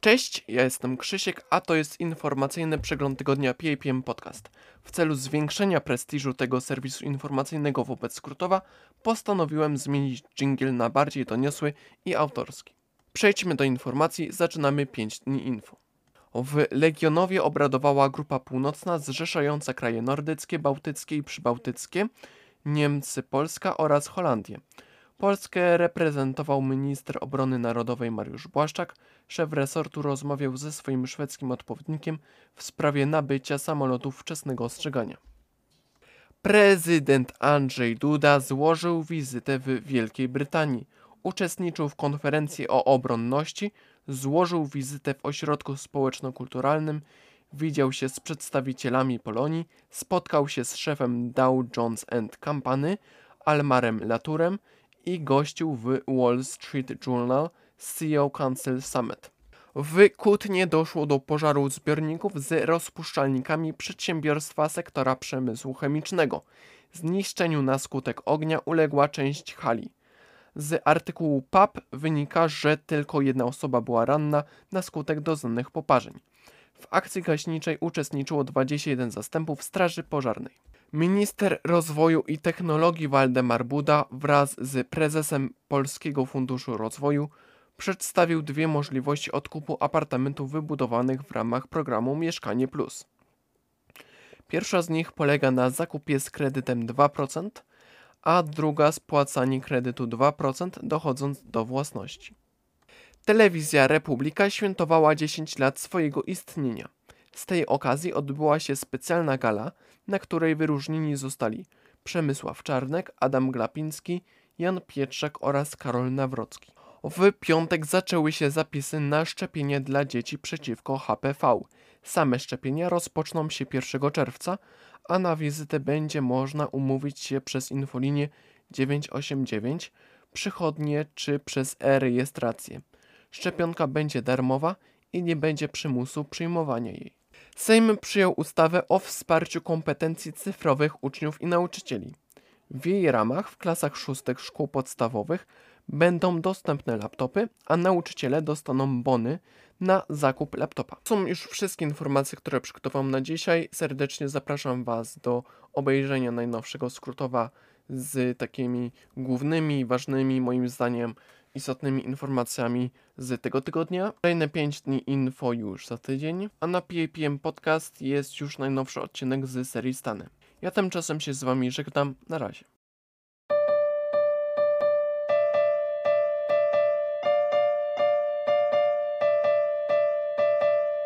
Cześć, ja jestem Krzysiek, a to jest informacyjny przegląd tygodnia PAPM Podcast. W celu zwiększenia prestiżu tego serwisu informacyjnego wobec Skrótowa postanowiłem zmienić jingle na bardziej doniosły i autorski. Przejdźmy do informacji, zaczynamy 5 dni info. W Legionowie obradowała grupa północna zrzeszająca kraje nordyckie, bałtyckie i przybałtyckie, Niemcy, Polska oraz Holandię. Polskę reprezentował minister obrony narodowej Mariusz Błaszczak. Szef resortu rozmawiał ze swoim szwedzkim odpowiednikiem w sprawie nabycia samolotów wczesnego ostrzegania. Prezydent Andrzej Duda złożył wizytę w Wielkiej Brytanii. Uczestniczył w konferencji o obronności, złożył wizytę w ośrodku społeczno-kulturalnym, widział się z przedstawicielami Polonii, spotkał się z szefem Dow Jones Company, Almarem Laturem i gościł w Wall Street Journal CEO Council Summit. W Kutnie doszło do pożaru zbiorników z rozpuszczalnikami przedsiębiorstwa sektora przemysłu chemicznego. Zniszczeniu na skutek ognia uległa część hali. Z artykułu PAP wynika, że tylko jedna osoba była ranna na skutek doznanych poparzeń. W akcji gaśniczej uczestniczyło 21 zastępów Straży Pożarnej. Minister Rozwoju i Technologii Waldemar Buda wraz z prezesem Polskiego Funduszu Rozwoju przedstawił dwie możliwości odkupu apartamentów wybudowanych w ramach programu Mieszkanie Plus. Pierwsza z nich polega na zakupie z kredytem 2%, a druga spłacanie kredytu 2% dochodząc do własności. Telewizja Republika świętowała 10 lat swojego istnienia. Z tej okazji odbyła się specjalna gala, na której wyróżnieni zostali Przemysław Czarnek, Adam Glapiński, Jan Pietrzak oraz Karol Nawrocki. W piątek zaczęły się zapisy na szczepienie dla dzieci przeciwko HPV. Same szczepienia rozpoczną się 1 czerwca, a na wizytę będzie można umówić się przez infolinię 989, przychodnie czy przez e-rejestrację. Szczepionka będzie darmowa i nie będzie przymusu przyjmowania jej. Sejm przyjął ustawę o wsparciu kompetencji cyfrowych uczniów i nauczycieli. W jej ramach w klasach szóstych szkół podstawowych będą dostępne laptopy, a nauczyciele dostaną bony na zakup laptopa. To są już wszystkie informacje, które przygotowałem na dzisiaj. Serdecznie zapraszam Was do obejrzenia najnowszego skrótowa z takimi głównymi, ważnymi, moim zdaniem, istotnymi informacjami z tego tygodnia. Kolejne 5 dni info już za tydzień, a na PAPM Podcast jest już najnowszy odcinek z serii Stany. Ja tymczasem się z Wami żegnam. Na razie.